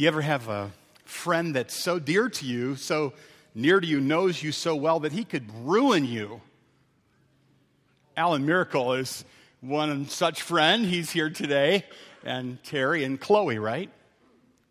You ever have a friend that's so dear to you, so near to you, knows you so well that he could ruin you? Alan Miracle is one such friend. He's here today. And Terry and Chloe, right?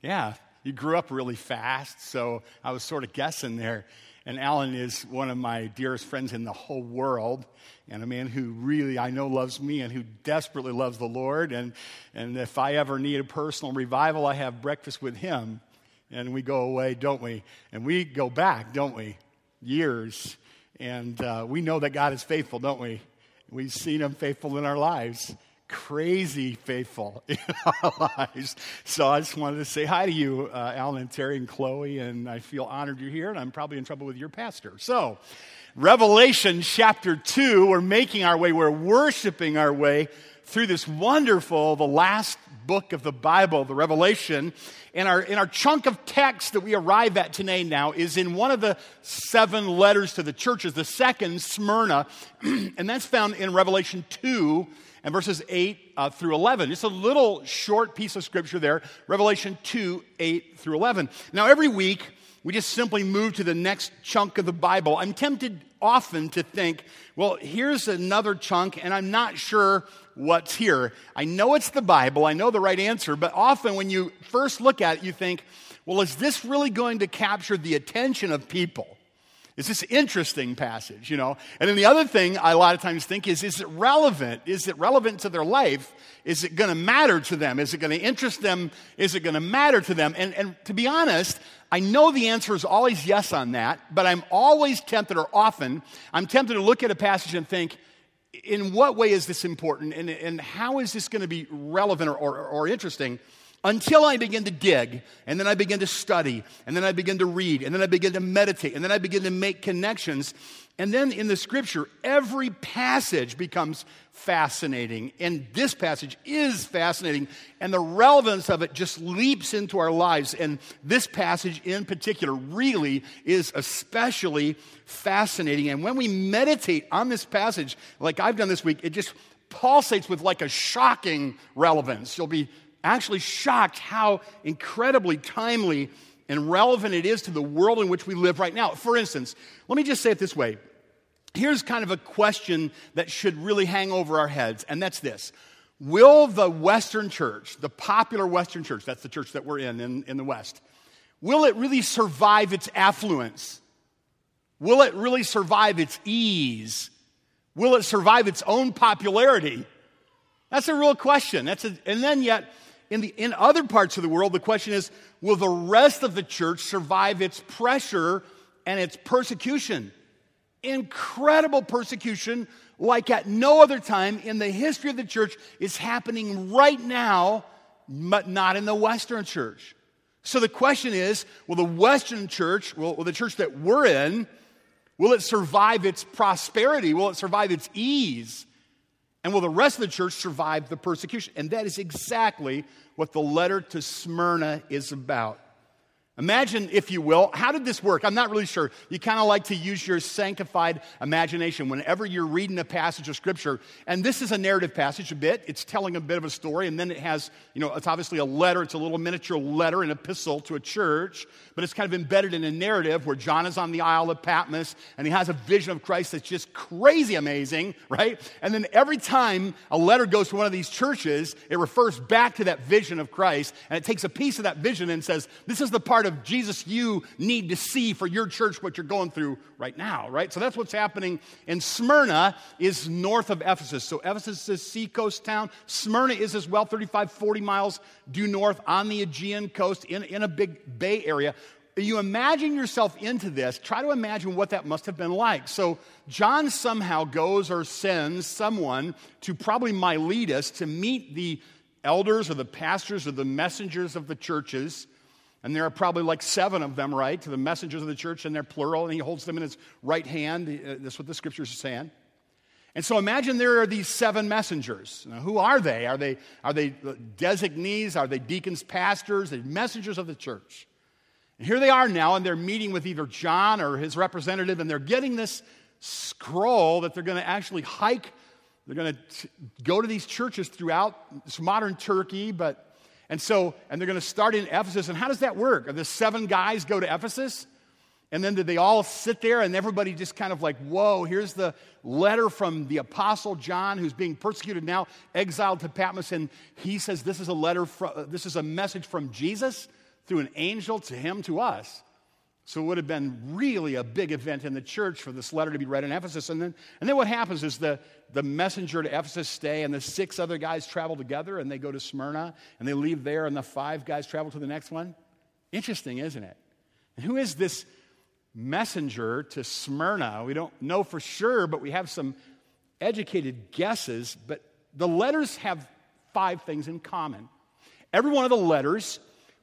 Yeah, you grew up really fast, so I was sort of guessing there. And Alan is one of my dearest friends in the whole world, and a man who really I know loves me and who desperately loves the Lord. And, and if I ever need a personal revival, I have breakfast with him, and we go away, don't we? And we go back, don't we? Years. And uh, we know that God is faithful, don't we? We've seen him faithful in our lives crazy faithful in our lives. So I just wanted to say hi to you, uh, Alan and Terry and Chloe, and I feel honored you're here, and I'm probably in trouble with your pastor. So, Revelation chapter 2, we're making our way, we're worshiping our way through this wonderful, the last book of the Bible, the Revelation. And our, in our chunk of text that we arrive at today now is in one of the seven letters to the churches, the second, Smyrna, and that's found in Revelation 2 and verses 8 uh, through 11. Just a little short piece of scripture there, Revelation 2, 8 through 11. Now, every week, we just simply move to the next chunk of the Bible. I'm tempted often to think, well, here's another chunk, and I'm not sure what's here. I know it's the Bible, I know the right answer, but often when you first look at it, you think, well, is this really going to capture the attention of people? It's this interesting passage, you know. And then the other thing I a lot of times think is, is it relevant? Is it relevant to their life? Is it going to matter to them? Is it going to interest them? Is it going to matter to them? And, and to be honest, I know the answer is always yes on that, but I'm always tempted, or often, I'm tempted to look at a passage and think, in what way is this important? And, and how is this going to be relevant or, or, or interesting? Until I begin to dig, and then I begin to study, and then I begin to read, and then I begin to meditate, and then I begin to make connections. And then in the scripture, every passage becomes fascinating. And this passage is fascinating, and the relevance of it just leaps into our lives. And this passage in particular really is especially fascinating. And when we meditate on this passage, like I've done this week, it just pulsates with like a shocking relevance. You'll be actually shocked how incredibly timely and relevant it is to the world in which we live right now. For instance, let me just say it this way. Here's kind of a question that should really hang over our heads, and that's this Will the Western church, the popular Western church, that's the church that we're in, in in the West, will it really survive its affluence? Will it really survive its ease? Will it survive its own popularity? That's a real question. That's a, and then yet, in, the, in other parts of the world, the question is will the rest of the church survive its pressure and its persecution? Incredible persecution, like at no other time in the history of the church, is happening right now, but not in the Western church. So the question is will the Western church, will, will the church that we're in, will it survive its prosperity? Will it survive its ease? And will the rest of the church survive the persecution? And that is exactly what the letter to Smyrna is about. Imagine, if you will, how did this work? I'm not really sure. You kind of like to use your sanctified imagination whenever you're reading a passage of Scripture. And this is a narrative passage a bit. It's telling a bit of a story, and then it has, you know, it's obviously a letter. It's a little miniature letter, an epistle to a church, but it's kind of embedded in a narrative where John is on the Isle of Patmos, and he has a vision of Christ that's just crazy amazing, right? And then every time a letter goes to one of these churches, it refers back to that vision of Christ, and it takes a piece of that vision and says, this is the part of of Jesus you need to see for your church what you're going through right now, right? So that's what's happening. And Smyrna is north of Ephesus. So Ephesus is a seacoast town. Smyrna is as well 35, 40 miles due north on the Aegean coast in, in a big bay area. You imagine yourself into this, try to imagine what that must have been like. So, John somehow goes or sends someone to probably Miletus to meet the elders or the pastors or the messengers of the churches and there are probably like seven of them, right? To the messengers of the church, and they're plural, and he holds them in his right hand. Uh, that's what the scriptures are saying. And so imagine there are these seven messengers. Now, who are they? Are they, are they designees? Are they deacons, pastors? Are messengers of the church? And here they are now, and they're meeting with either John or his representative, and they're getting this scroll that they're going to actually hike. They're going to go to these churches throughout modern Turkey, but And so, and they're going to start in Ephesus. And how does that work? Are the seven guys go to Ephesus? And then did they all sit there and everybody just kind of like, whoa, here's the letter from the Apostle John who's being persecuted now, exiled to Patmos. And he says, This is a letter, from, this is a message from Jesus through an angel to him, to us. So it would have been really a big event in the church for this letter to be read in Ephesus. And then, and then what happens is the, the messenger to Ephesus stay, and the six other guys travel together, and they go to Smyrna, and they leave there, and the five guys travel to the next one. Interesting, isn't it? And who is this messenger to Smyrna? We don't know for sure, but we have some educated guesses. But the letters have five things in common. Every one of the letters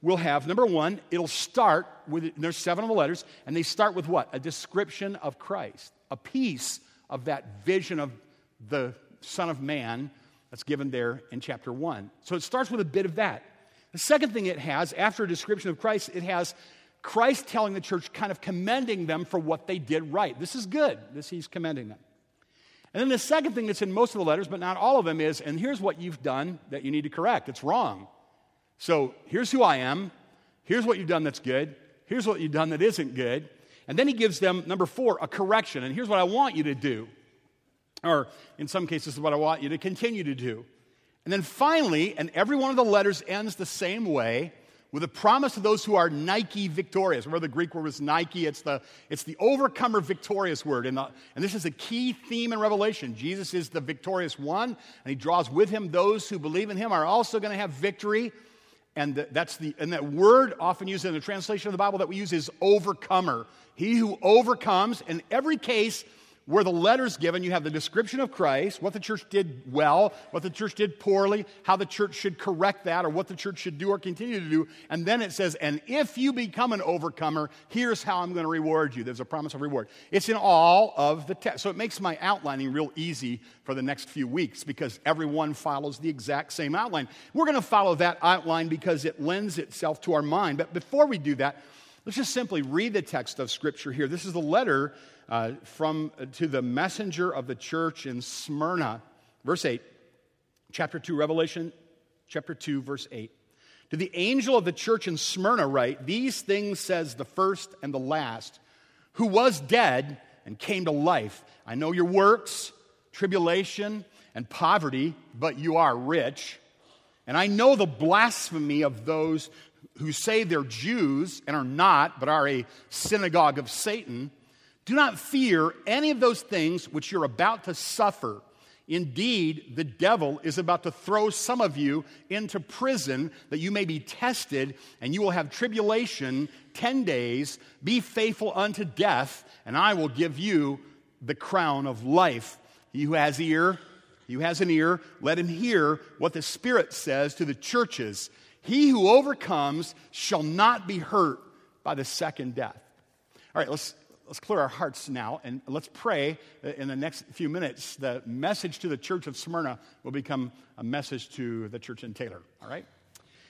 will have number one, it'll start with, there's seven of the letters, and they start with what? A description of Christ, a piece of that vision of the Son of Man that's given there in chapter one. So it starts with a bit of that. The second thing it has, after a description of Christ, it has Christ telling the church, kind of commending them for what they did right. This is good. This he's commending them. And then the second thing that's in most of the letters, but not all of them, is, and here's what you've done that you need to correct. It's wrong. So here's who I am. Here's what you've done that's good. Here's what you've done that isn't good. And then he gives them, number four, a correction. And here's what I want you to do. Or in some cases, what I want you to continue to do. And then finally, and every one of the letters ends the same way with a promise to those who are Nike victorious. Remember the Greek word was Nike? It's the, it's the overcomer victorious word. And, the, and this is a key theme in Revelation. Jesus is the victorious one, and he draws with him those who believe in him are also going to have victory and that's the and that word often used in the translation of the bible that we use is overcomer. He who overcomes in every case where the letter's given, you have the description of Christ, what the church did well, what the church did poorly, how the church should correct that, or what the church should do or continue to do. And then it says, and if you become an overcomer, here's how I'm going to reward you. There's a promise of reward. It's in all of the text. So it makes my outlining real easy for the next few weeks because everyone follows the exact same outline. We're going to follow that outline because it lends itself to our mind. But before we do that, let's just simply read the text of Scripture here. This is the letter uh, from, uh, to the messenger of the church in Smyrna. Verse 8, chapter 2, Revelation chapter 2, verse 8. To the angel of the church in Smyrna, write, These things says the first and the last, who was dead and came to life. I know your works, tribulation, and poverty, but you are rich. And I know the blasphemy of those who say they're Jews and are not, but are a synagogue of Satan. Do not fear any of those things which you're about to suffer. Indeed, the devil is about to throw some of you into prison that you may be tested, and you will have tribulation 10 days. Be faithful unto death, and I will give you the crown of life. He who has ear, he who has an ear, let him hear what the Spirit says to the churches. He who overcomes shall not be hurt by the second death. All right, let's let's clear our hearts now and let's pray in the next few minutes the message to the church of Smyrna will become a message to the church in Taylor. All right?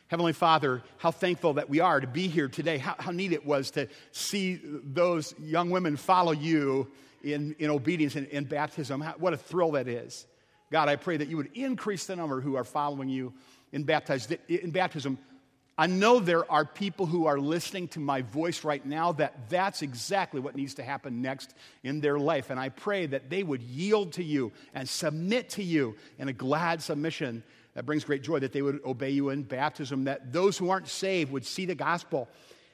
Heavenly Father, how thankful that we are to be here today. How, how neat it was to see those young women follow you in, in obedience in, in baptism. How, what a thrill that is. God, I pray that you would increase the number who are following you in, baptize, in baptism I know there are people who are listening to my voice right now that that's exactly what needs to happen next in their life. And I pray that they would yield to you and submit to you in a glad submission that brings great joy, that they would obey you in baptism, that those who aren't saved would see the gospel,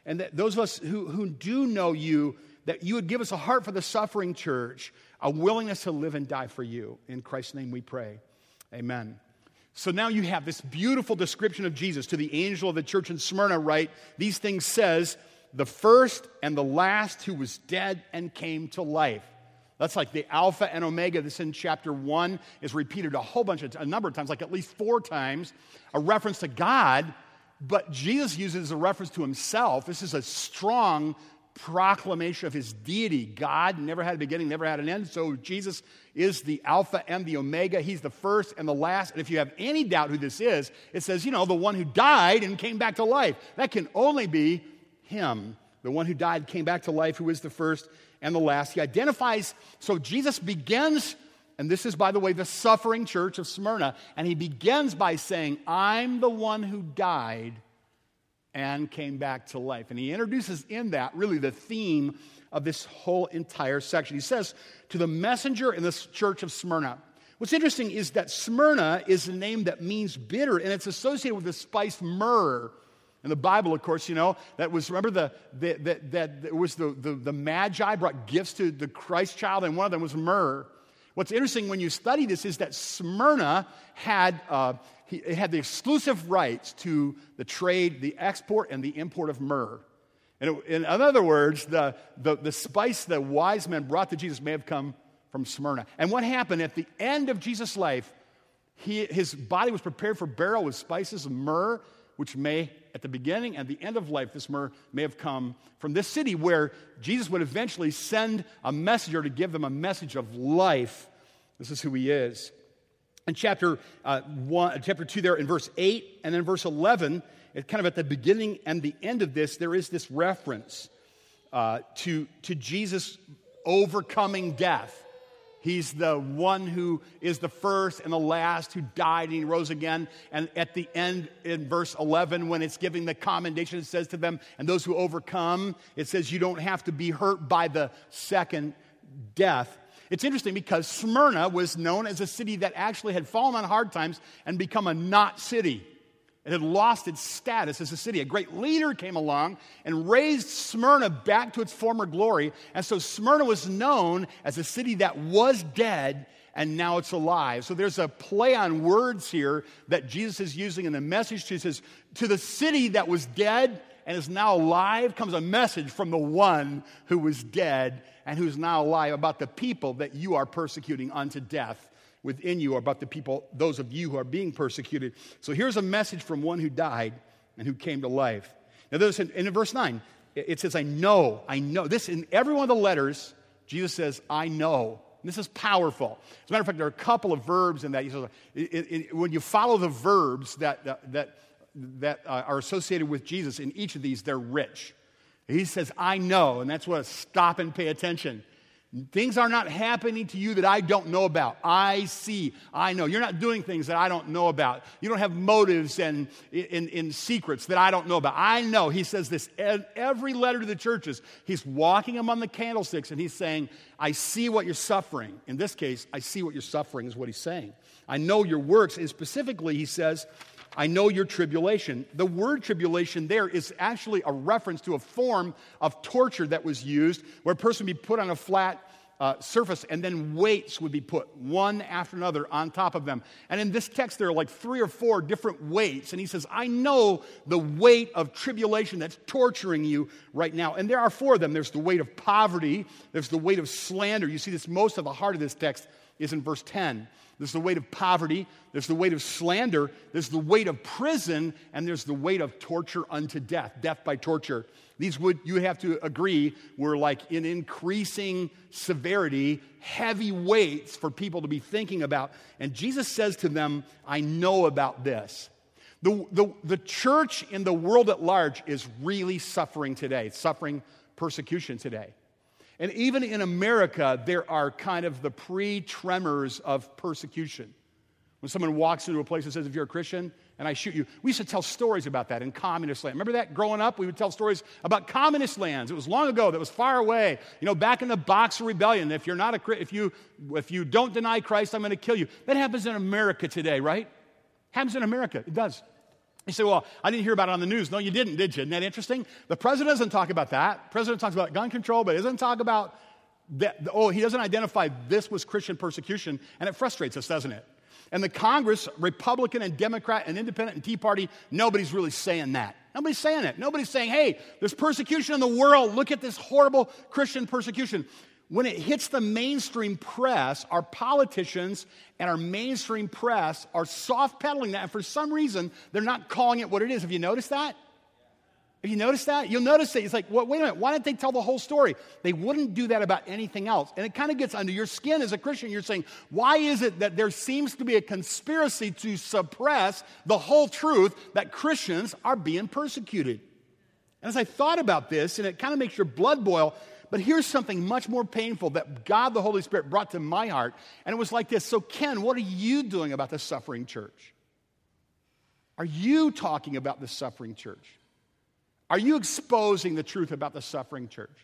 and that those of us who, who do know you, that you would give us a heart for the suffering church, a willingness to live and die for you. In Christ's name we pray. Amen. So now you have this beautiful description of Jesus to the angel of the church in Smyrna, right? These things says, the first and the last who was dead and came to life. That's like the Alpha and Omega. This in chapter one is repeated a whole bunch of, a number of times, like at least four times, a reference to God, but Jesus uses a reference to himself. This is a strong proclamation of his deity. God never had a beginning, never had an end. So Jesus is the Alpha and the Omega. He's the first and the last. And if you have any doubt who this is, it says, you know, the one who died and came back to life. That can only be him. The one who died came back to life, who is the first and the last. He identifies, so Jesus begins And this is, by the way, the suffering church of Smyrna. And he begins by saying, I'm the one who died and came back to life. And he introduces in that really the theme of this whole entire section. He says, To the messenger in the church of Smyrna. What's interesting is that Smyrna is a name that means bitter, and it's associated with the spice myrrh. In the Bible, of course, you know, that was, remember, the, the, that, that it was the, the, the Magi brought gifts to the Christ child, and one of them was myrrh. What's interesting when you study this is that Smyrna had, uh, it had the exclusive rights to the trade, the export, and the import of myrrh. And it, in other words, the, the, the spice that wise men brought to Jesus may have come from Smyrna. And what happened at the end of Jesus' life, he, his body was prepared for burial with spices of myrrh which may, at the beginning and the end of life, this myrrh may have come from this city where Jesus would eventually send a messenger to give them a message of life. This is who he is. In chapter, uh, one, chapter 2, there in verse 8 and then verse 11, it kind of at the beginning and the end of this, there is this reference uh, to, to Jesus overcoming death. He's the one who is the first and the last who died and he rose again. And at the end, in verse 11, when it's giving the commendation, it says to them, and those who overcome, it says, you don't have to be hurt by the second death. It's interesting because Smyrna was known as a city that actually had fallen on hard times and become a not city. It had lost its status as a city. A great leader came along and raised Smyrna back to its former glory. And so Smyrna was known as a city that was dead and now it's alive. So there's a play on words here that Jesus is using in the message. He says, To the city that was dead and is now alive comes a message from the one who was dead and who's now alive about the people that you are persecuting unto death within you, about the people, those of you who are being persecuted. So here's a message from one who died and who came to life. Now, this in, in verse 9, it says, I know, I know. This, in every one of the letters, Jesus says, I know. This is powerful. As a matter of fact, there are a couple of verbs in that. Says, when you follow the verbs that, that, that, that uh, are associated with Jesus in each of these, they're rich. He says, I know, and that's what stop and pay attention. Things are not happening to you that I don't know about. I see, I know. You're not doing things that I don't know about. You don't have motives and in, secrets that I don't know about. I know. He says this in every letter to the churches. He's walking among the candlesticks and he's saying, I see what you're suffering. In this case, I see what you're suffering, is what he's saying. I know your works. And specifically, he says, I know your tribulation. The word tribulation there is actually a reference to a form of torture that was used where a person would be put on a flat uh, surface and then weights would be put one after another on top of them. And in this text, there are like three or four different weights. And he says, I know the weight of tribulation that's torturing you right now. And there are four of them there's the weight of poverty, there's the weight of slander. You see this, most of the heart of this text is in verse 10. There's the weight of poverty, there's the weight of slander, there's the weight of prison, and there's the weight of torture unto death, death by torture. These would, you have to agree, were like in increasing severity, heavy weights for people to be thinking about. And Jesus says to them, I know about this. The, the, the church in the world at large is really suffering today, suffering persecution today. And even in America, there are kind of the pre tremors of persecution. When someone walks into a place and says, If you're a Christian, and I shoot you. We used to tell stories about that in communist land. Remember that growing up? We would tell stories about communist lands. It was long ago, that was far away. You know, back in the Boxer Rebellion, if you're not a if you if you don't deny Christ, I'm going to kill you. That happens in America today, right? Happens in America. It does. You say, well, I didn't hear about it on the news. No, you didn't, did you? Isn't that interesting? The president doesn't talk about that. The president talks about gun control, but he doesn't talk about that. Oh, he doesn't identify this was Christian persecution, and it frustrates us, doesn't it? And the Congress, Republican and Democrat and Independent and Tea Party, nobody's really saying that. Nobody's saying it. Nobody's saying, hey, there's persecution in the world. Look at this horrible Christian persecution when it hits the mainstream press, our politicians and our mainstream press are soft pedaling that, and for some reason, they're not calling it what it is. Have you noticed that? Have you noticed that? You'll notice that. It's like, well, wait a minute, why didn't they tell the whole story? They wouldn't do that about anything else. And it kind of gets under your skin as a Christian. You're saying, why is it that there seems to be a conspiracy to suppress the whole truth that Christians are being persecuted? And as I thought about this, and it kind of makes your blood boil, But here's something much more painful that God the Holy Spirit brought to my heart. And it was like this So, Ken, what are you doing about the suffering church? Are you talking about the suffering church? Are you exposing the truth about the suffering church?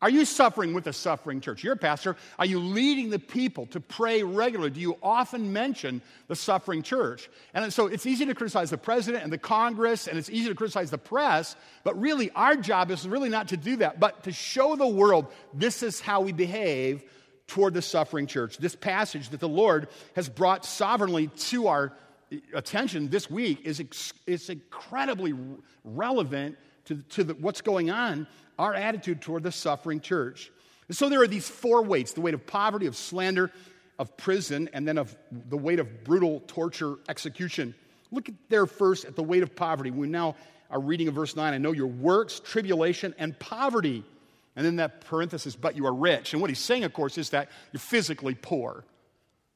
Are you suffering with a suffering church? You're a pastor. Are you leading the people to pray regularly? Do you often mention the suffering church? And so it's easy to criticize the president and the Congress, and it's easy to criticize the press, but really our job is really not to do that, but to show the world this is how we behave toward the suffering church. This passage that the Lord has brought sovereignly to our attention this week is, is incredibly relevant to, to the, what's going on our attitude toward the suffering church. And so there are these four weights the weight of poverty, of slander, of prison, and then of the weight of brutal torture, execution. Look at there first at the weight of poverty. We now are reading of verse 9. I know your works, tribulation, and poverty. And then that parenthesis, but you are rich. And what he's saying, of course, is that you're physically poor.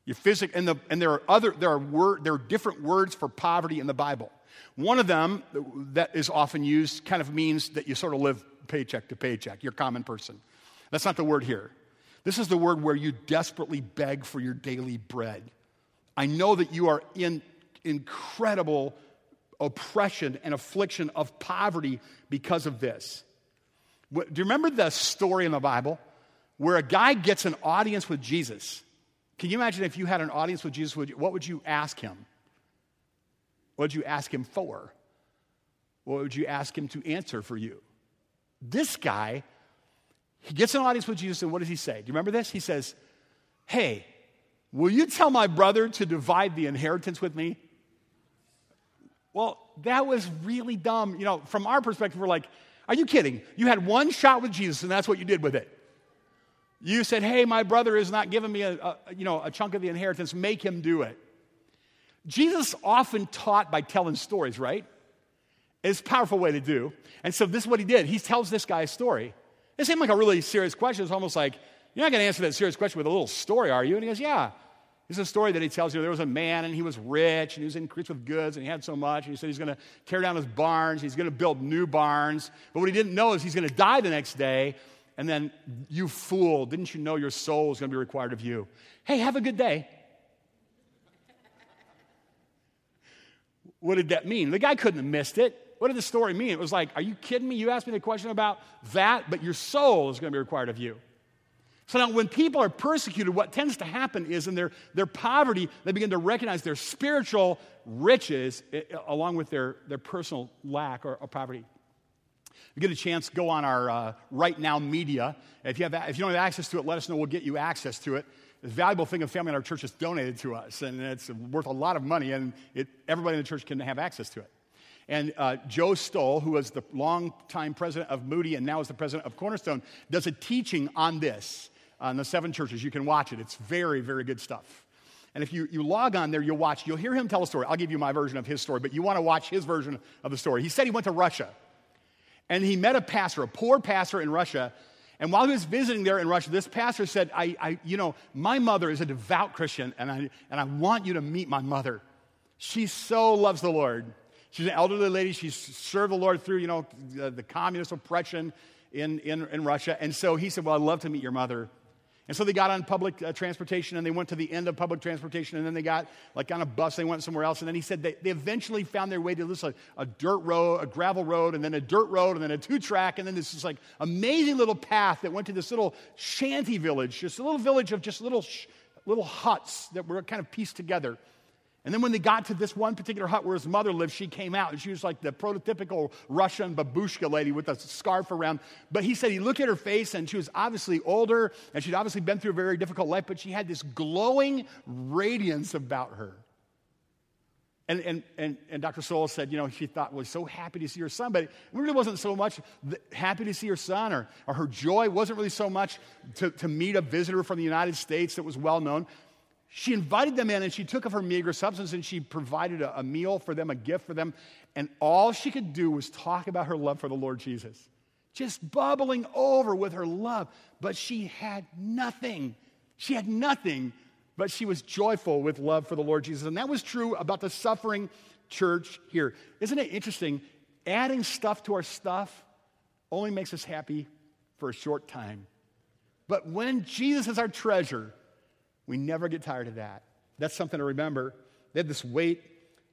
You're physic, and, the, and there are other, there are, word, there are different words for poverty in the Bible. One of them that is often used kind of means that you sort of live paycheck to paycheck. You're a common person. That's not the word here. This is the word where you desperately beg for your daily bread. I know that you are in incredible oppression and affliction of poverty because of this. Do you remember the story in the Bible where a guy gets an audience with Jesus? Can you imagine if you had an audience with Jesus? What would you ask him? What would you ask him for? What would you ask him to answer for you? This guy, he gets an audience with Jesus, and what does he say? Do you remember this? He says, Hey, will you tell my brother to divide the inheritance with me? Well, that was really dumb. You know, from our perspective, we're like, Are you kidding? You had one shot with Jesus, and that's what you did with it. You said, Hey, my brother is not giving me a, a you know, a chunk of the inheritance, make him do it. Jesus often taught by telling stories, right? It's a powerful way to do. And so this is what he did. He tells this guy a story. It seemed like a really serious question. It's almost like, you're not going to answer that serious question with a little story, are you? And he goes, yeah. It's a story that he tells you. There was a man and he was rich and he was increased with goods and he had so much. And he said he's going to tear down his barns. He's going to build new barns. But what he didn't know is he's going to die the next day. And then, you fool, didn't you know your soul is going to be required of you? Hey, have a good day. What did that mean? The guy couldn't have missed it. What did the story mean? It was like, are you kidding me? You asked me the question about that, but your soul is going to be required of you. So now, when people are persecuted, what tends to happen is in their, their poverty, they begin to recognize their spiritual riches eh, eh, along with their, their personal lack or, or poverty. If you get a chance, go on our uh, Right Now media. If you, have, if you don't have access to it, let us know. We'll get you access to it. A valuable thing a family in our church has donated to us, and it's worth a lot of money, and it, everybody in the church can have access to it. And uh, Joe Stowell, who was the longtime president of Moody and now is the president of Cornerstone, does a teaching on this on the seven churches. You can watch it. It's very, very good stuff. And if you, you log on there, you'll watch, you'll hear him tell a story. I'll give you my version of his story, but you want to watch his version of the story. He said he went to Russia and he met a pastor, a poor pastor in Russia. And while he was visiting there in Russia, this pastor said, I, I you know, my mother is a devout Christian, and I, and I want you to meet my mother. She so loves the Lord. She's an elderly lady. She's served the Lord through, you know, the, the communist oppression in, in, in, Russia. And so he said, Well, I'd love to meet your mother. And so they got on public uh, transportation and they went to the end of public transportation and then they got like on a bus, they went somewhere else. And then he said they, they eventually found their way to this a dirt road, a gravel road, and then a dirt road, and then a two track, and then this is like amazing little path that went to this little shanty village, just a little village of just little, sh- little huts that were kind of pieced together. And then when they got to this one particular hut where his mother lived, she came out and she was like the prototypical Russian babushka lady with a scarf around. But he said he looked at her face and she was obviously older and she'd obviously been through a very difficult life, but she had this glowing radiance about her. And, and, and, and Dr. Stowell said, you know, she thought was so happy to see her son, but it really wasn't so much happy to see her son or, or her joy wasn't really so much to, to meet a visitor from the United States that was well known. She invited them in and she took of her meager substance and she provided a, a, meal for them, a gift for them. And all she could do was talk about her love for the Lord Jesus, just bubbling over with her love. But she had nothing. She had nothing, but she was joyful with love for the Lord Jesus. And that was true about the suffering church here. Isn't it interesting? Adding stuff to our stuff only makes us happy for a short time. But when Jesus is our treasure, we never get tired of that. That's something to remember. They had this weight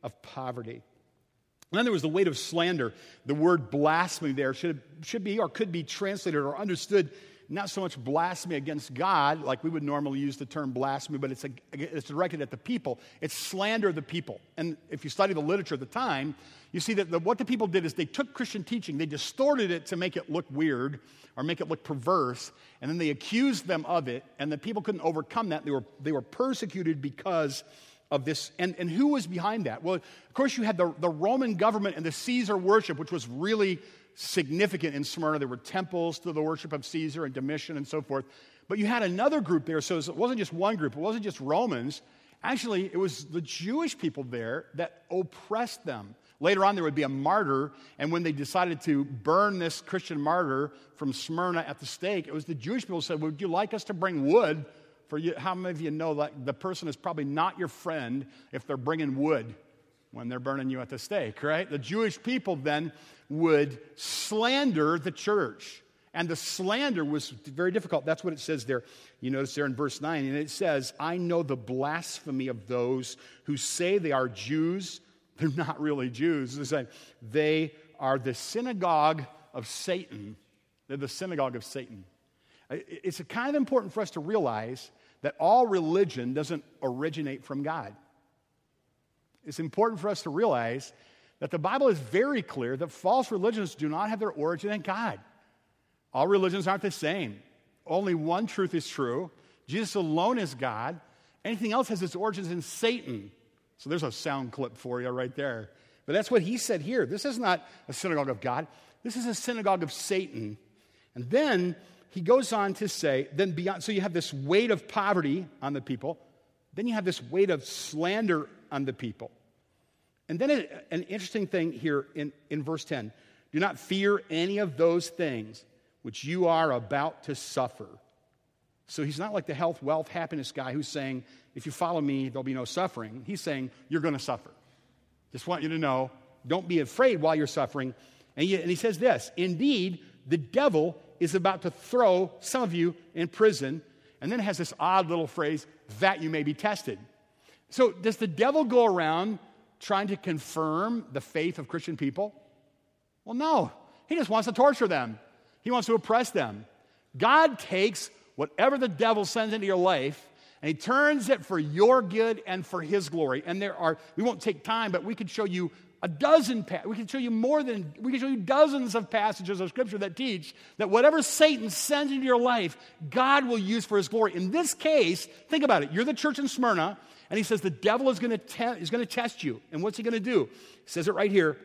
of poverty. And then there was the weight of slander. The word blasphemy there should, should be or could be translated or understood not so much blasphemy against God, like we would normally use the term blasphemy, but it's, a, it's directed at the people. It's slander of the people. And if you study the literature at the time, you see that the, what the people did is they took Christian teaching, they distorted it to make it look weird or make it look perverse, and then they accused them of it, and the people couldn't overcome that. They were, they were persecuted because of this. And, and who was behind that? Well, of course, you had the, the Roman government and the Caesar worship, which was really significant in Smyrna. There were temples to the worship of Caesar and Domitian and so forth. But you had another group there, so it wasn't just one group, it wasn't just Romans. Actually, it was the Jewish people there that oppressed them. Later on, there would be a martyr, and when they decided to burn this Christian martyr from Smyrna at the stake, it was the Jewish people who said, Would you like us to bring wood for you, how many of you know that the person is probably not your friend if they're bringing wood when they're burning you at the stake, right? The Jewish people then would slander the church. And the slander was very difficult. That's what it says there. You notice there in verse 9, and it says, I know the blasphemy of those who say they are Jews. They're not really Jews. They are the synagogue of Satan. They're the synagogue of Satan. It's kind of important for us to realize that all religion doesn't originate from God. It's important for us to realize that the Bible is very clear that false religions do not have their origin in God. All religions aren't the same. Only one truth is true Jesus alone is God. Anything else has its origins in Satan. So there's a sound clip for you right there. But that's what he said here. This is not a synagogue of God, this is a synagogue of Satan. And then he goes on to say, then beyond, so you have this weight of poverty on the people, then you have this weight of slander on the people. And then an interesting thing here in, in verse 10 do not fear any of those things which you are about to suffer. So he's not like the health, wealth, happiness guy who's saying, if you follow me, there'll be no suffering. He's saying, you're going to suffer. Just want you to know, don't be afraid while you're suffering. And he, and he says this Indeed, the devil is about to throw some of you in prison, and then it has this odd little phrase, that you may be tested. So, does the devil go around trying to confirm the faith of Christian people? Well, no. He just wants to torture them, he wants to oppress them. God takes whatever the devil sends into your life and he turns it for your good and for his glory. And there are, we won't take time, but we could show you a dozen, we can show you more than, we can show you dozens of passages of scripture that teach that whatever Satan sends into your life, God will use for his glory. In this case, think about it. You're the church in Smyrna, and he says the devil is going to, te- is going to test you. And what's he going to do? He says it right here.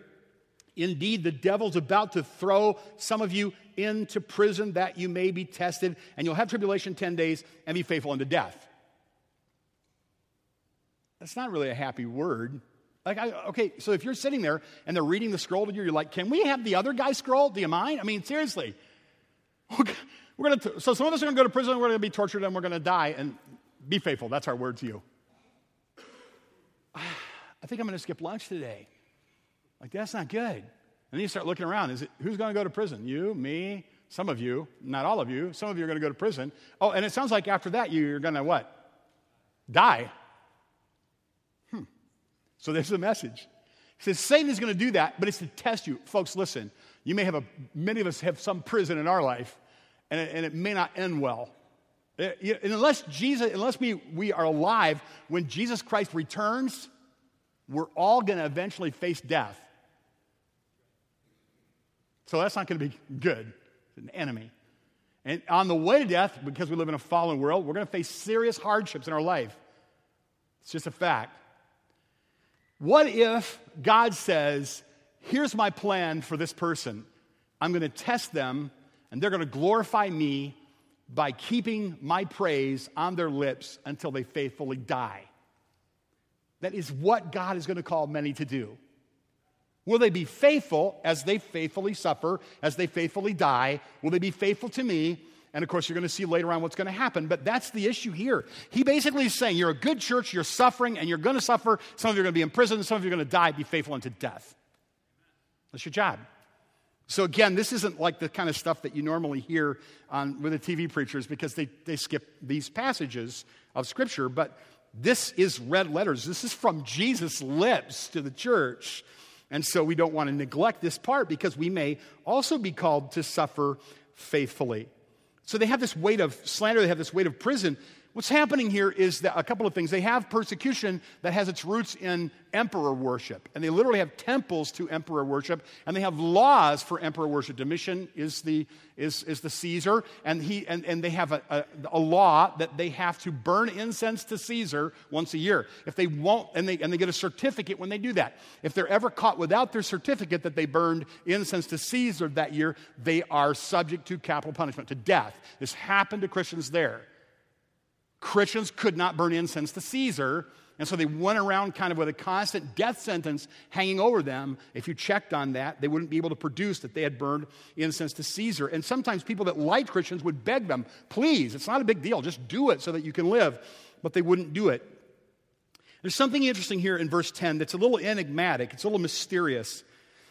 Indeed, the devil's about to throw some of you into prison that you may be tested, and you'll have tribulation 10 days and be faithful unto death. That's not really a happy word. Like, I, okay, so if you're sitting there and they're reading the scroll to you, you're like, can we have the other guy scroll? Do you mind? I mean, seriously. We're gonna so some of us are going to go to prison, we're going to be tortured, and we're going to die. And be faithful. That's our word to you. I think I'm going to skip lunch today. Like, that's not good. And then you start looking around. Is it, who's going to go to prison? You, me, some of you, not all of you. Some of you are going to go to prison. Oh, and it sounds like after that, you're going to what? Die. Hmm. So there's the message. He says Satan is going to do that, but it's to test you. Folks, listen. You may have a, many of us have some prison in our life, and it, and it may not end well. It, uh, unless Jesus, unless we, we are alive when Jesus Christ returns, we're all going to eventually face death. So that's not going to be good. It's an enemy. And on the way to death, because we live in a fallen world, we're going to face serious hardships in our life. It's just a fact. What if God says, Here's my plan for this person. I'm going to test them, and they're going to glorify me by keeping my praise on their lips until they faithfully die. That is what God is going to call many to do. Will they be faithful as they faithfully suffer, as they faithfully die? Will they be faithful to me and of course, you're going to see later on what's going to happen. But that's the issue here. He basically is saying, You're a good church, you're suffering, and you're going to suffer. Some of you are going to be in prison, some of you are going to die. Be faithful unto death. That's your job. So, again, this isn't like the kind of stuff that you normally hear on, with the TV preachers because they, they skip these passages of Scripture, but this is red letters. This is from Jesus' lips to the church. And so we don't want to neglect this part because we may also be called to suffer faithfully. So they have this weight of slander, they have this weight of prison, What's happening here is that a couple of things. They have persecution that has its roots in emperor worship, and they literally have temples to emperor worship, and they have laws for emperor worship. Domitian is the, is, is the Caesar, and, he, and, and they have a, a, a law that they have to burn incense to Caesar once a year. If they won't, and they, and they get a certificate when they do that. If they're ever caught without their certificate that they burned incense to Caesar that year, they are subject to capital punishment, to death. This happened to Christians there. Christians could not burn incense to Caesar, and so they went around kind of with a constant death sentence hanging over them. If you checked on that, they wouldn't be able to produce that they had burned incense to Caesar. And sometimes people that liked Christians would beg them, please, it's not a big deal, just do it so that you can live. But they wouldn't do it. There's something interesting here in verse 10 that's a little enigmatic, it's a little mysterious.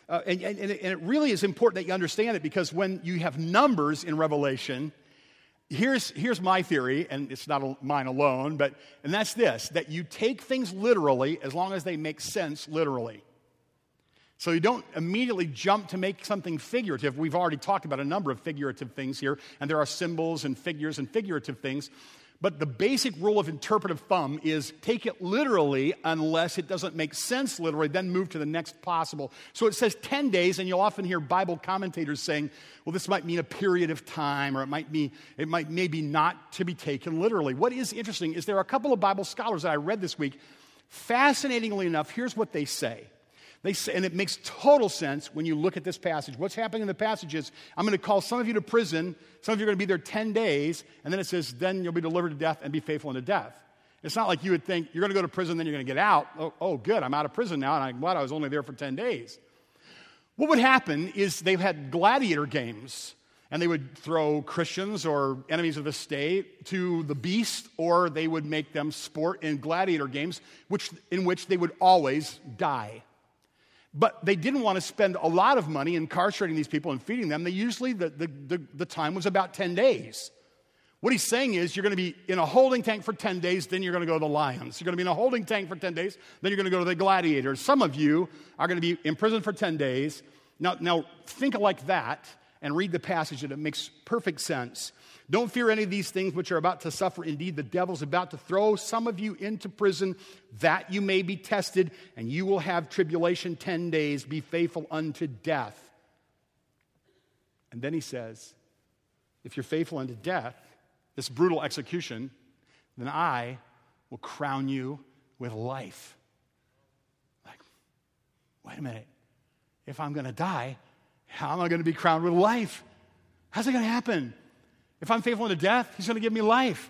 Uh, and, and, and it really is important that you understand it because when you have numbers in Revelation, here's, here's my theory, and it's not mine alone, but, and that's this that you take things literally as long as they make sense literally. So you don't immediately jump to make something figurative. We've already talked about a number of figurative things here, and there are symbols and figures and figurative things. But the basic rule of interpretive thumb is take it literally unless it doesn't make sense literally, then move to the next possible. So it says 10 days, and you'll often hear Bible commentators saying, well, this might mean a period of time, or it might be, it might maybe not to be taken literally. What is interesting is there are a couple of Bible scholars that I read this week. Fascinatingly enough, here's what they say. They say, and it makes total sense when you look at this passage. What's happening in the passage is I'm going to call some of you to prison. Some of you are going to be there 10 days. And then it says, then you'll be delivered to death and be faithful unto death. It's not like you would think you're going to go to prison, then you're going to get out. Oh, oh, good, I'm out of prison now, and I'm glad I was only there for 10 days. What would happen is they've had gladiator games, and they would throw Christians or enemies of the state to the beast, or they would make them sport in gladiator games, which, in which they would always die. But they didn't want to spend a lot of money incarcerating these people and feeding them. They usually, the, the, the, the time was about 10 days. What he's saying is, you're going to be in a holding tank for 10 days, then you're going to go to the lions. You're going to be in a holding tank for 10 days, then you're going to go to the gladiators. Some of you are going to be in prison for 10 days. Now, now think like that and read the passage, and it makes perfect sense. Don't fear any of these things which are about to suffer. Indeed, the devil's about to throw some of you into prison that you may be tested, and you will have tribulation 10 days. Be faithful unto death. And then he says, If you're faithful unto death, this brutal execution, then I will crown you with life. Like, wait a minute. If I'm going to die, how am I going to be crowned with life? How's it going to happen? If I'm faithful unto death, he's going to give me life.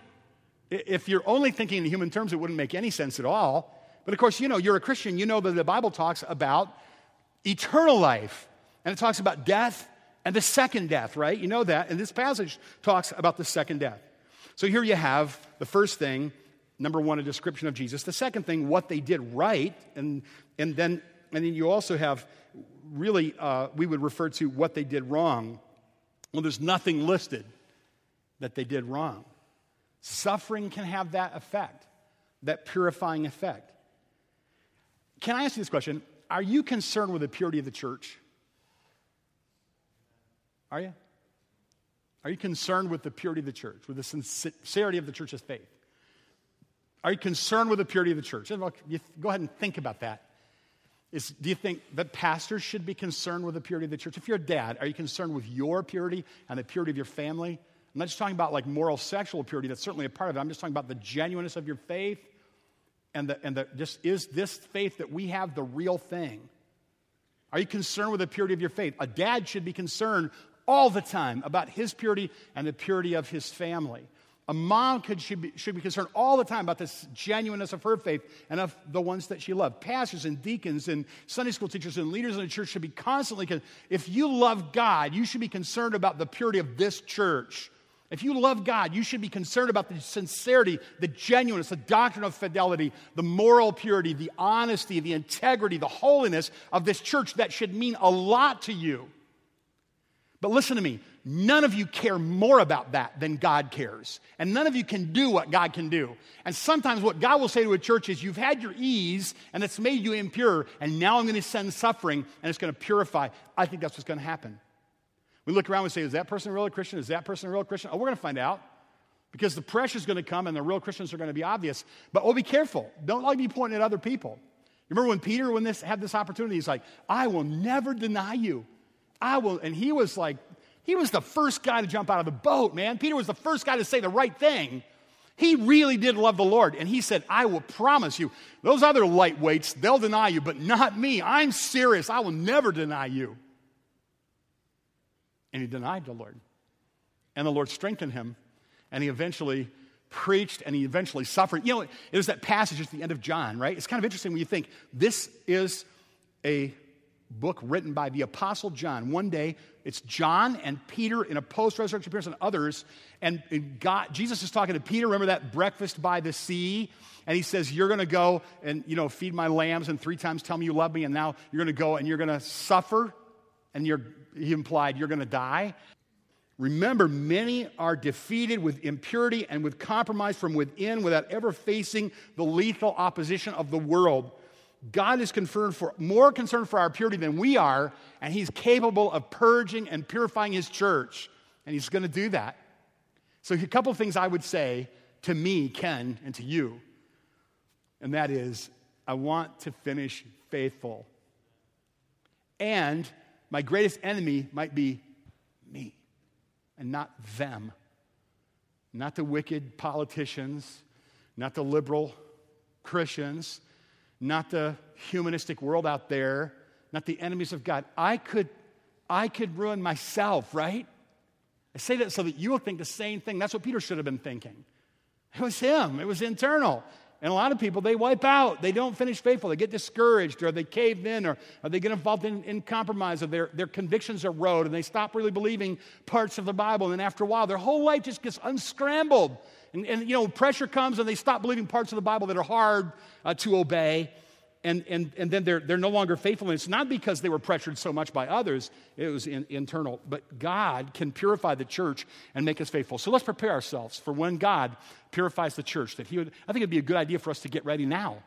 If you're only thinking in human terms, it wouldn't make any sense at all. But of course, you know, you're a Christian, you know that the Bible talks about eternal life. And it talks about death and the second death, right? You know that. And this passage talks about the second death. So here you have the first thing, number one, a description of Jesus. The second thing, what they did right. And, and, then, and then you also have really, uh, we would refer to what they did wrong. Well, there's nothing listed that they did wrong. Suffering can have that effect, that purifying effect. Can I ask you this question? Are you concerned with the purity of the church? Are you? Are you concerned with the purity of the church, with the sincerity of the church's faith? Are you concerned with the purity of the church? Go ahead and think about that. Is, do you think that pastors should be concerned with the purity of the church? If you're a dad, are you concerned with your purity and the purity of your family? I'm not just talking about like moral sexual purity, that's certainly a part of it. I'm just talking about the genuineness of your faith and the, and the just is this faith that we have the real thing? Are you concerned with the purity of your faith? A dad should be concerned all the time about his purity and the purity of his family. A mom could, should, be, should be concerned all the time about the genuineness of her faith and of the ones that she loved. Pastors and deacons and Sunday school teachers and leaders in the church should be constantly, if you love God, you should be concerned about the purity of this church if you love God, you should be concerned about the sincerity, the genuineness, the doctrine of fidelity, the moral purity, the honesty, the integrity, the holiness of this church that should mean a lot to you. But listen to me none of you care more about that than God cares. And none of you can do what God can do. And sometimes what God will say to a church is, You've had your ease and it's made you impure, and now I'm going to send suffering and it's going to purify. I think that's what's going to happen. We look around and say, Is that person a Christian? Is that person a real Christian? Oh, we're going to find out. Because the pressure is going to come and the real Christians are going to be obvious. But oh, be careful. Don't like be pointing at other people. You remember when Peter, when this had this opportunity, he's like, I will never deny you. I will, and he was like, he was the first guy to jump out of the boat, man. Peter was the first guy to say the right thing. He really did love the Lord. And he said, I will promise you, those other lightweights, they'll deny you, but not me. I'm serious. I will never deny you. And he denied the Lord. And the Lord strengthened him. And he eventually preached and he eventually suffered. You know, there's that passage at the end of John, right? It's kind of interesting when you think this is a book written by the Apostle John. One day, it's John and Peter in a post resurrection appearance and others. And God, Jesus is talking to Peter. Remember that breakfast by the sea? And he says, You're going to go and, you know, feed my lambs and three times tell me you love me. And now you're going to go and you're going to suffer. And you're, he implied, You're going to die. Remember, many are defeated with impurity and with compromise from within without ever facing the lethal opposition of the world. God is concerned for, more concerned for our purity than we are, and He's capable of purging and purifying His church. And He's going to do that. So, a couple things I would say to me, Ken, and to you, and that is I want to finish faithful. And my greatest enemy might be me and not them. Not the wicked politicians, not the liberal Christians, not the humanistic world out there, not the enemies of God. I could, I could ruin myself, right? I say that so that you will think the same thing. That's what Peter should have been thinking. It was him, it was internal. And a lot of people, they wipe out. They don't finish faithful. They get discouraged or they cave in or, or they get involved in, in compromise or their, their convictions erode and they stop really believing parts of the Bible. And then after a while, their whole life just gets unscrambled. And, and you know, pressure comes and they stop believing parts of the Bible that are hard uh, to obey and, and, and then they're, they're no longer faithful. And it's not because they were pressured so much by others, it was in, internal. But God can purify the church and make us faithful. So let's prepare ourselves for when God purifies the church. That he would, I think it'd be a good idea for us to get ready now.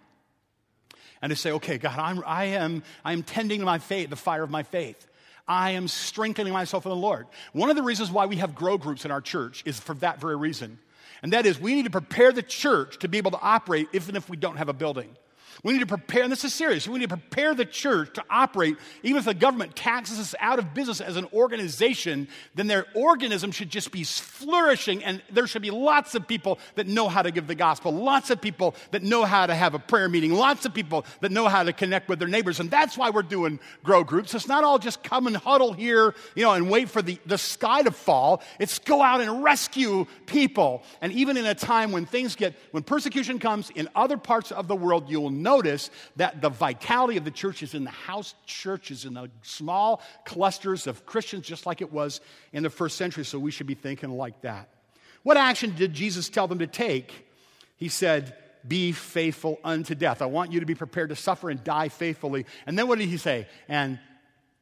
And to say, okay, God, I'm, I am, I am tending to my faith, the fire of my faith. I am strengthening myself in the Lord. One of the reasons why we have grow groups in our church is for that very reason. And that is we need to prepare the church to be able to operate even if we don't have a building. We need to prepare, and this is serious, we need to prepare the church to operate, even if the government taxes us out of business as an organization, then their organism should just be flourishing, and there should be lots of people that know how to give the gospel, lots of people that know how to have a prayer meeting, lots of people that know how to connect with their neighbors, and that's why we're doing grow groups. It's not all just come and huddle here, you know, and wait for the, the sky to fall. It's go out and rescue people. And even in a time when things get, when persecution comes in other parts of the world, you'll notice that the vitality of the church is in the house churches, in the small clusters of Christians, just like it was in the first century. So we should be thinking like that. What action did Jesus tell them to take? He said, Be faithful unto death. I want you to be prepared to suffer and die faithfully. And then what did he say? And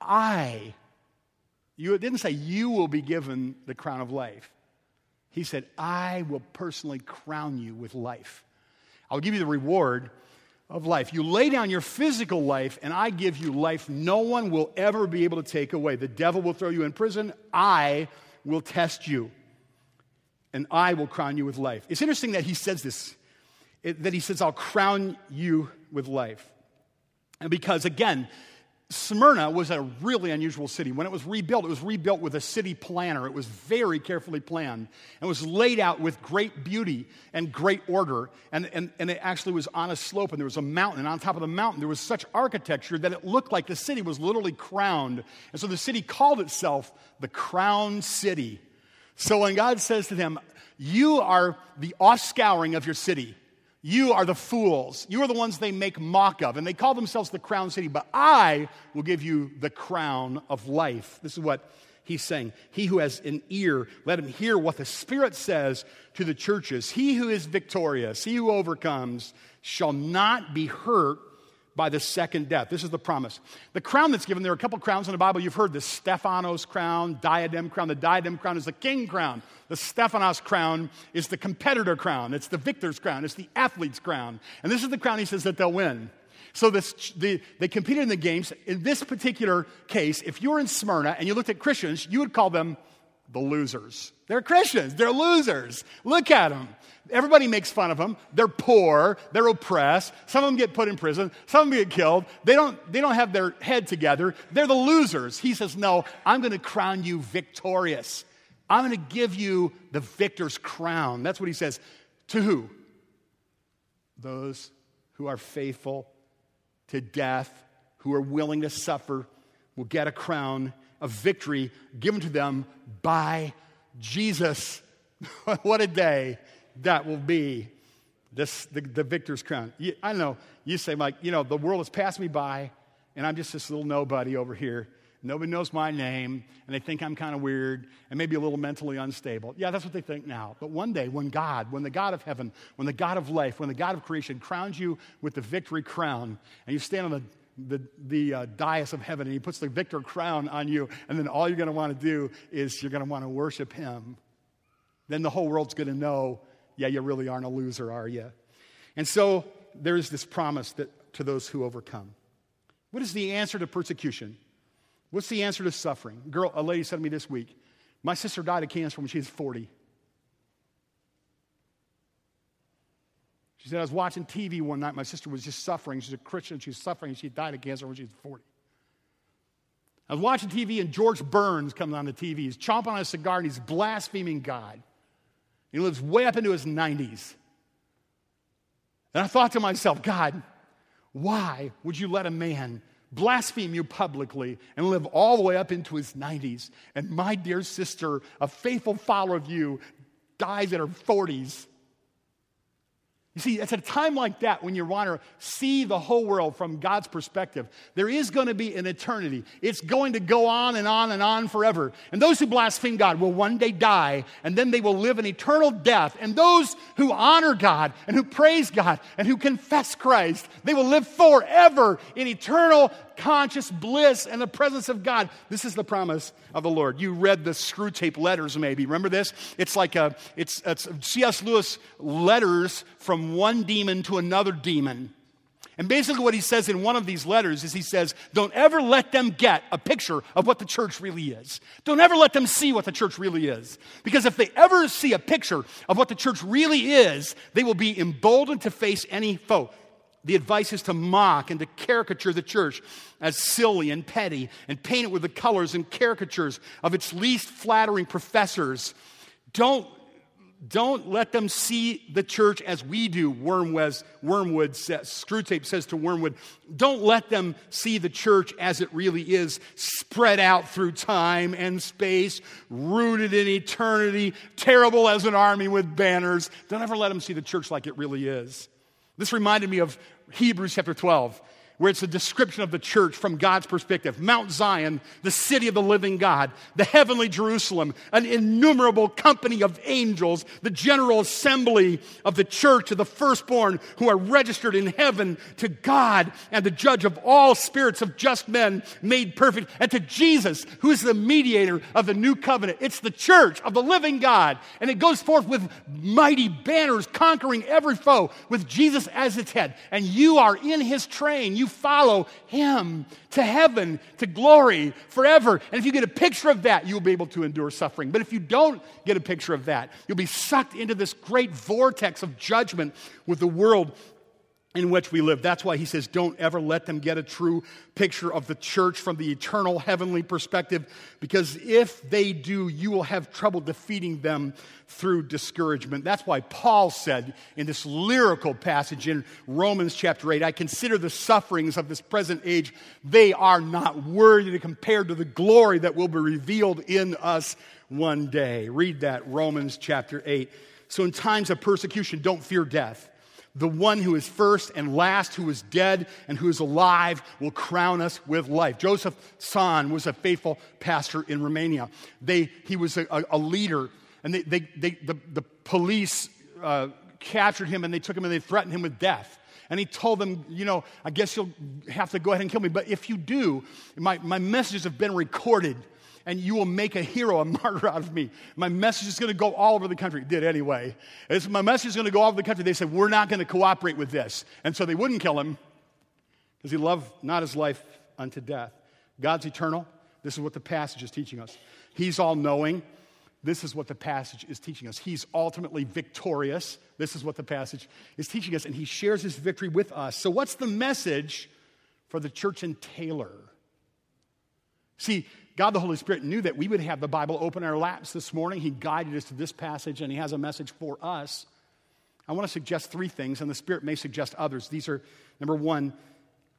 I, you, it didn't say you will be given the crown of life. He said, I will personally crown you with life. I'll give you the reward of life. You lay down your physical life, and I give you life no one will ever be able to take away. The devil will throw you in prison. I will test you, and I will crown you with life. It's interesting that he says this, that he says, I'll crown you with life. And because, again, Smyrna was a really unusual city. When it was rebuilt, it was rebuilt with a city planner. It was very carefully planned and was laid out with great beauty and great order. And, and, and it actually was on a slope, and there was a mountain. And on top of the mountain, there was such architecture that it looked like the city was literally crowned. And so the city called itself the Crown City. So when God says to them, You are the offscouring of your city, you are the fools. You are the ones they make mock of. And they call themselves the crown city, but I will give you the crown of life. This is what he's saying. He who has an ear, let him hear what the Spirit says to the churches. He who is victorious, he who overcomes, shall not be hurt by the second death. This is the promise. The crown that's given, there are a couple crowns in the Bible. You've heard the Stephanos crown, diadem crown. The diadem crown is the king crown. The Stephanos crown is the competitor crown. It's the victor's crown. It's the athlete's crown. And this is the crown he says that they'll win. So this, the, they competed in the games. In this particular case, if you were in Smyrna and you looked at Christians, you would call them the losers. They're Christians. They're losers. Look at them. Everybody makes fun of them. They're poor. They're oppressed. Some of them get put in prison. Some of them get killed. They don't, they don't have their head together. They're the losers. He says, No, I'm going to crown you victorious. I'm going to give you the victor's crown. That's what he says. To who? Those who are faithful to death, who are willing to suffer, will get a crown of victory given to them by Jesus. what a day that will be this, the, the victor's crown. You, I know you say, like, you know, the world has passed me by, and I'm just this little nobody over here. Nobody knows my name, and they think I'm kind of weird and maybe a little mentally unstable. Yeah, that's what they think now. But one day, when God, when the God of heaven, when the God of life, when the God of creation crowns you with the victory crown, and you stand on the the, the uh, dais of heaven and he puts the victor crown on you, and then all you're going to want to do is you're going to want to worship him. Then the whole world's going to know yeah, you really aren't a loser, are you? And so there's this promise that, to those who overcome. What is the answer to persecution? What's the answer to suffering? Girl, a lady said to me this week, my sister died of cancer when she was 40. She said, I was watching TV one night. My sister was just suffering. She's a Christian. She was suffering. She died of cancer when she was 40. I was watching TV, and George Burns comes on the TV. He's chomping on a cigar and he's blaspheming God. He lives way up into his 90s. And I thought to myself, God, why would you let a man blaspheme you publicly and live all the way up into his 90s? And my dear sister, a faithful follower of you, dies in her 40s. You see, it's at a time like that when you want to see the whole world from God's perspective. There is going to be an eternity. It's going to go on and on and on forever. And those who blaspheme God will one day die, and then they will live an eternal death. And those who honor God and who praise God and who confess Christ, they will live forever in eternal conscious bliss and the presence of God. This is the promise of the Lord. You read the Screwtape letters, maybe. Remember this? It's like a, it's, it's C.S. Lewis letters from one demon to another demon. And basically, what he says in one of these letters is he says, Don't ever let them get a picture of what the church really is. Don't ever let them see what the church really is. Because if they ever see a picture of what the church really is, they will be emboldened to face any foe the advice is to mock and to caricature the church as silly and petty and paint it with the colors and caricatures of its least flattering professors. Don't, don't let them see the church as we do, Wormwood, Wormwood says, Screwtape says to Wormwood. Don't let them see the church as it really is, spread out through time and space, rooted in eternity, terrible as an army with banners. Don't ever let them see the church like it really is. This reminded me of Hebrews chapter 12 where it's a description of the church from God's perspective. Mount Zion, the city of the living God, the heavenly Jerusalem, an innumerable company of angels, the general assembly of the church of the firstborn who are registered in heaven to God and the judge of all spirits of just men made perfect, and to Jesus, who is the mediator of the new covenant. It's the church of the living God. And it goes forth with mighty banners conquering every foe with Jesus as its head. And you are in his train. You you follow Him to heaven, to glory forever. And if you get a picture of that, you'll be able to endure suffering. But if you don't get a picture of that, you'll be sucked into this great vortex of judgment with the world in which we live. That's why he says, don't ever let them get a true picture of the church from the eternal heavenly perspective, because if they do, you will have trouble defeating them through discouragement. That's why Paul said in this lyrical passage in Romans chapter 8, I consider the sufferings of this present age, they are not worthy to compare to the glory that will be revealed in us one day. Read that, Romans chapter 8. So in times of persecution, don't fear death the one who is first and last, who is dead and who is alive, will crown us with life. Joseph Tson was a faithful pastor in Romania. They, he was a, a, a leader, and they, they, they, the, the police uh, captured him and they took him and they threatened him with death. And he told them, You know, I guess you'll have to go ahead and kill me. But if you do, my, my messages have been recorded and you will make a hero, a martyr out of me. My message is going to go all over the country. It did anyway. It's, my message is going to go all over the country. They said, We're not going to cooperate with this. And so they wouldn't kill him because he loved not his life unto death. God's eternal. This is what the passage is teaching us. He's all knowing. This is what the passage is teaching us. He's ultimately victorious. This is what the passage is teaching us, and he shares his victory with us. So, what's the message for the church in Taylor? See, God the Holy Spirit knew that we would have the Bible open in our laps this morning. He guided us to this passage, and He has a message for us. I want to suggest three things, and the Spirit may suggest others. These are number one,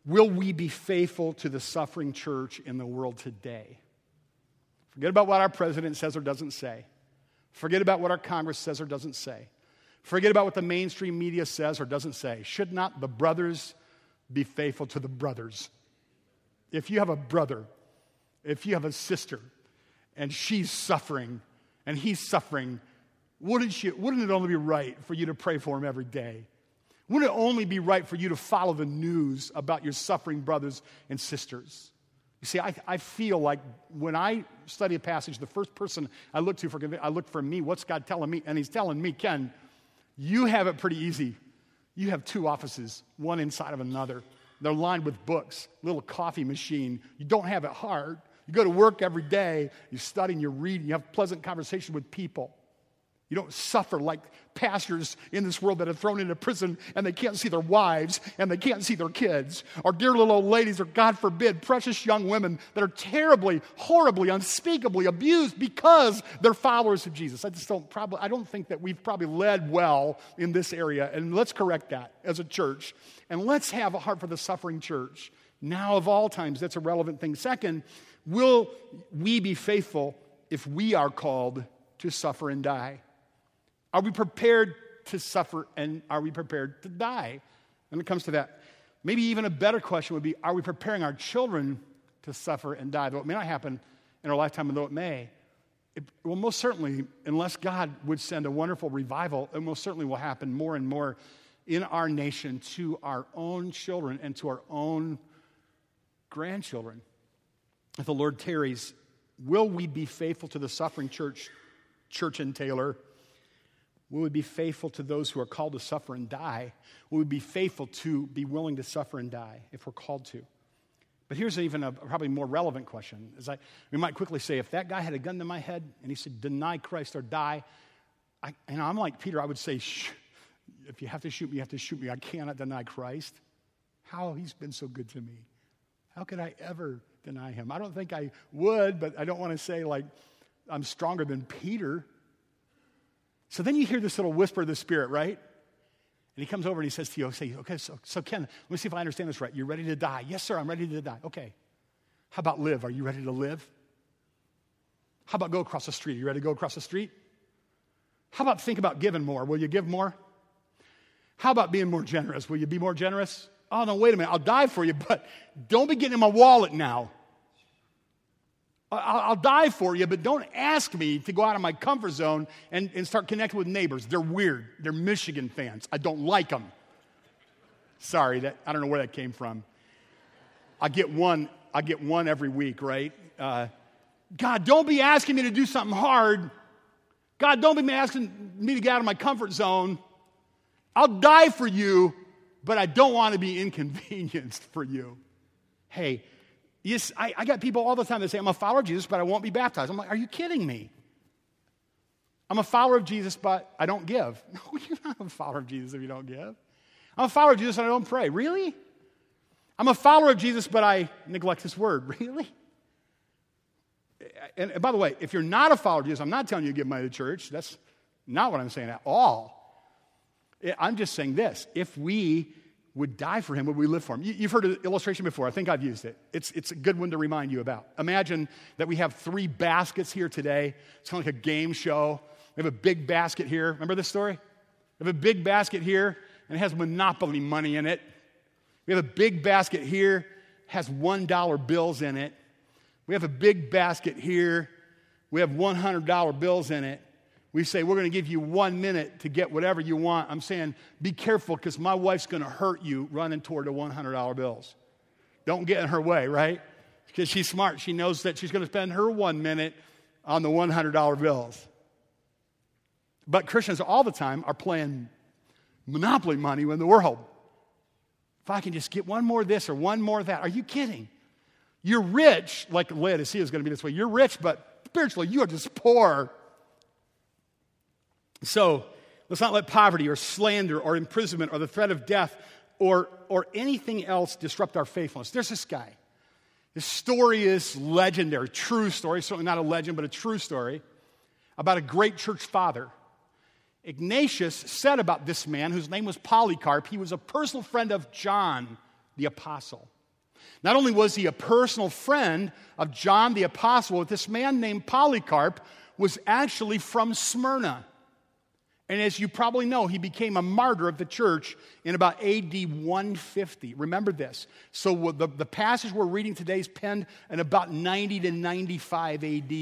will we be faithful to the suffering church in the world today? Forget about what our president says or doesn't say. Forget about what our Congress says or doesn't say. Forget about what the mainstream media says or doesn't say. Should not the brothers be faithful to the brothers? If you have a brother if you have a sister and she's suffering and he's suffering, wouldn't, wouldn't it only be right for you to pray for him every day? Wouldn't it only be right for you to follow the news about your suffering brothers and sisters? You see, I, I feel like when I study a passage, the first person I look to for I look for me, what's God telling me? And He's telling me, Ken, you have it pretty easy. You have two offices, one inside of another. They're lined with books, little coffee machine. You don't have it hard. You go to work every day, you study and you read, and you have pleasant conversation with people. You don't suffer like pastors in this world that are thrown into prison and they can't see their wives and they can't see their kids. Or dear little old ladies, or God forbid, precious young women that are terribly, horribly, unspeakably abused because they're followers of Jesus. I just don't probably, I don't think that we've probably led well in this area. And let's correct that as a church. And let's have a heart for the suffering church. Now, of all times, that's a relevant thing. Second, Will we be faithful if we are called to suffer and die? Are we prepared to suffer and are we prepared to die? When it comes to that, maybe even a better question would be Are we preparing our children to suffer and die? Though it may not happen in our lifetime, though it may. It, well, most certainly, unless God would send a wonderful revival, it most certainly will happen more and more in our nation to our own children and to our own grandchildren if the Lord tarries, will we be faithful to the suffering church, church in Taylor? Will we be faithful to those who are called to suffer and die? Will we be faithful to be willing to suffer and die if we're called to? But here's even a probably more relevant question. As I, we might quickly say, if that guy had a gun to my head and he said, deny Christ or die, I, and I'm like Peter, I would say, if you have to shoot me, you have to shoot me. I cannot deny Christ. How he's been so good to me. How could I ever deny him. I don't think I would, but I don't want to say like I'm stronger than Peter. So then you hear this little whisper of the Spirit, right? And he comes over and he says to you, say, okay, so, so Ken, let me see if I understand this right. You're ready to die. Yes, sir, I'm ready to die. Okay. How about live? Are you ready to live? How about go across the street? Are you ready to go across the street? How about think about giving more? Will you give more? How about being more generous? Will you be more generous? Oh, no, wait a minute, I'll die for you, but don't be getting in my wallet now. I'll, I'll, die for you, but don't ask me to go out of my comfort zone and, and start connecting with neighbors. They're weird. They're Michigan fans. I don't like them. Sorry, that, I don't know where that came from. I get one, I get one every week, right? Uh, God, don't be asking me to do something hard. God, don't be asking me to get out of my comfort zone. I'll die for you, but I don't want to be inconvenienced for you. Hey, yes, I, I got people all the time that say, I'm a follower of Jesus, but I won't be baptized. I'm like, are you kidding me? I'm a follower of Jesus, but I don't give. No, you're not a follower of Jesus if you don't give. I'm a follower of Jesus and I don't pray. Really? I'm a follower of Jesus, but I neglect his word. Really? And, by the way, if you're not a follower of Jesus, I'm not telling you to give money to church. That's not what I'm saying at all. I'm just saying this if we would die for him, would we live for him? You've heard an illustration before. I think I've used it. It's, it's a good one to remind you about. Imagine that we have three baskets here today. It's kind of like a game show. We have a big basket here. Remember this story? We have a big basket here, and it has Monopoly money in it. We have a big basket here, has $1 bills in it. We have a big basket here. We have $100 bills in it. We say, We're going to give you one minute to get whatever you want. I'm saying, Be careful because my wife's going to hurt you running toward the $100 bills. Don't get in her way, right? Because she's smart. She knows that she's going to spend her one minute on the $100 bills. But Christians all the time are playing monopoly money in the world. If I can just get one more this or one more that. Are you kidding? You're rich, like Laodicea is going to be this way. You're rich, but spiritually, you are just poor. So let's not let poverty or slander or imprisonment or the threat of death or, or anything else disrupt our faithfulness. There's this guy. His story is legendary, true story, certainly not a legend, but a true story about a great church father. Ignatius said about this man, whose name was Polycarp, he was a personal friend of John the Apostle. Not only was he a personal friend of John the Apostle, but this man named Polycarp was actually from Smyrna. And as you probably know, he became a martyr of the church in about AD 150. Remember this. So the, the passage we're reading today is penned in about 90 to 95 AD.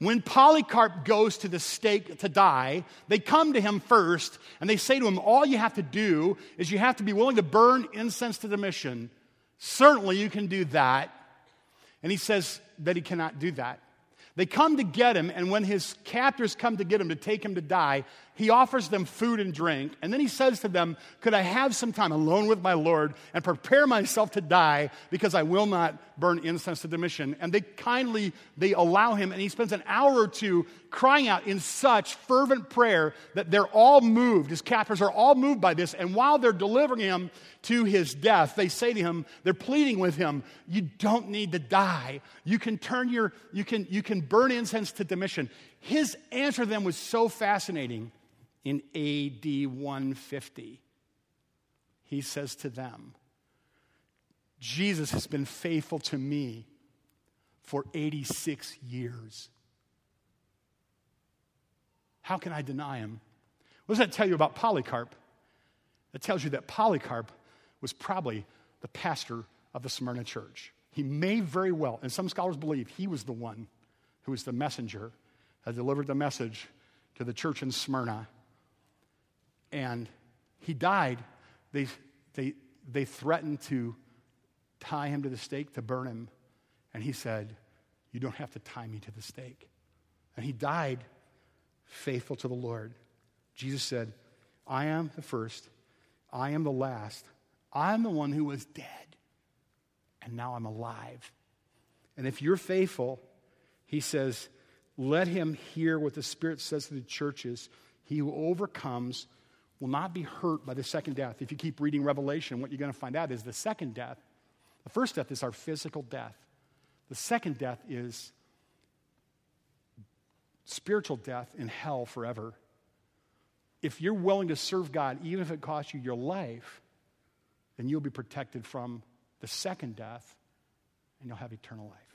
When Polycarp goes to the stake to die, they come to him first and they say to him, All you have to do is you have to be willing to burn incense to Domitian. Certainly you can do that. And he says that he cannot do that. They come to get him, and when his captors come to get him to take him to die, he offers them food and drink. And then he says to them, Could I have some time alone with my Lord and prepare myself to die because I will not burn incense to Domitian? And they kindly, they allow him, and he spends an hour or two crying out in such fervent prayer that they're all moved. His captors are all moved by this. And while they're delivering him to his death, they say to him, they're pleading with him, You don't need to die. You can turn your, you can, you can burn incense to Domitian. His answer to them was so fascinating in AD 150. He says to them, Jesus has been faithful to me for 86 years. How can I deny him? What does that tell you about Polycarp? It tells you that Polycarp was probably the pastor of the Smyrna church. He may very well, and some scholars believe he was the one who was the messenger that delivered the message to the church in Smyrna and he died. They, they, they threatened to tie him to the stake to burn him. And he said, You don't have to tie me to the stake. And he died faithful to the Lord. Jesus said, I am the first, I am the last, I'm the one who was dead, and now I'm alive. And if you're faithful, he says, let him hear what the Spirit says to the churches. He who overcomes will not be hurt by the second death. If you keep reading Revelation, what you're going to find out is the second death. The first death is our physical death, the second death is spiritual death in hell forever. If you're willing to serve God, even if it costs you your life, then you'll be protected from the second death and you'll have eternal life.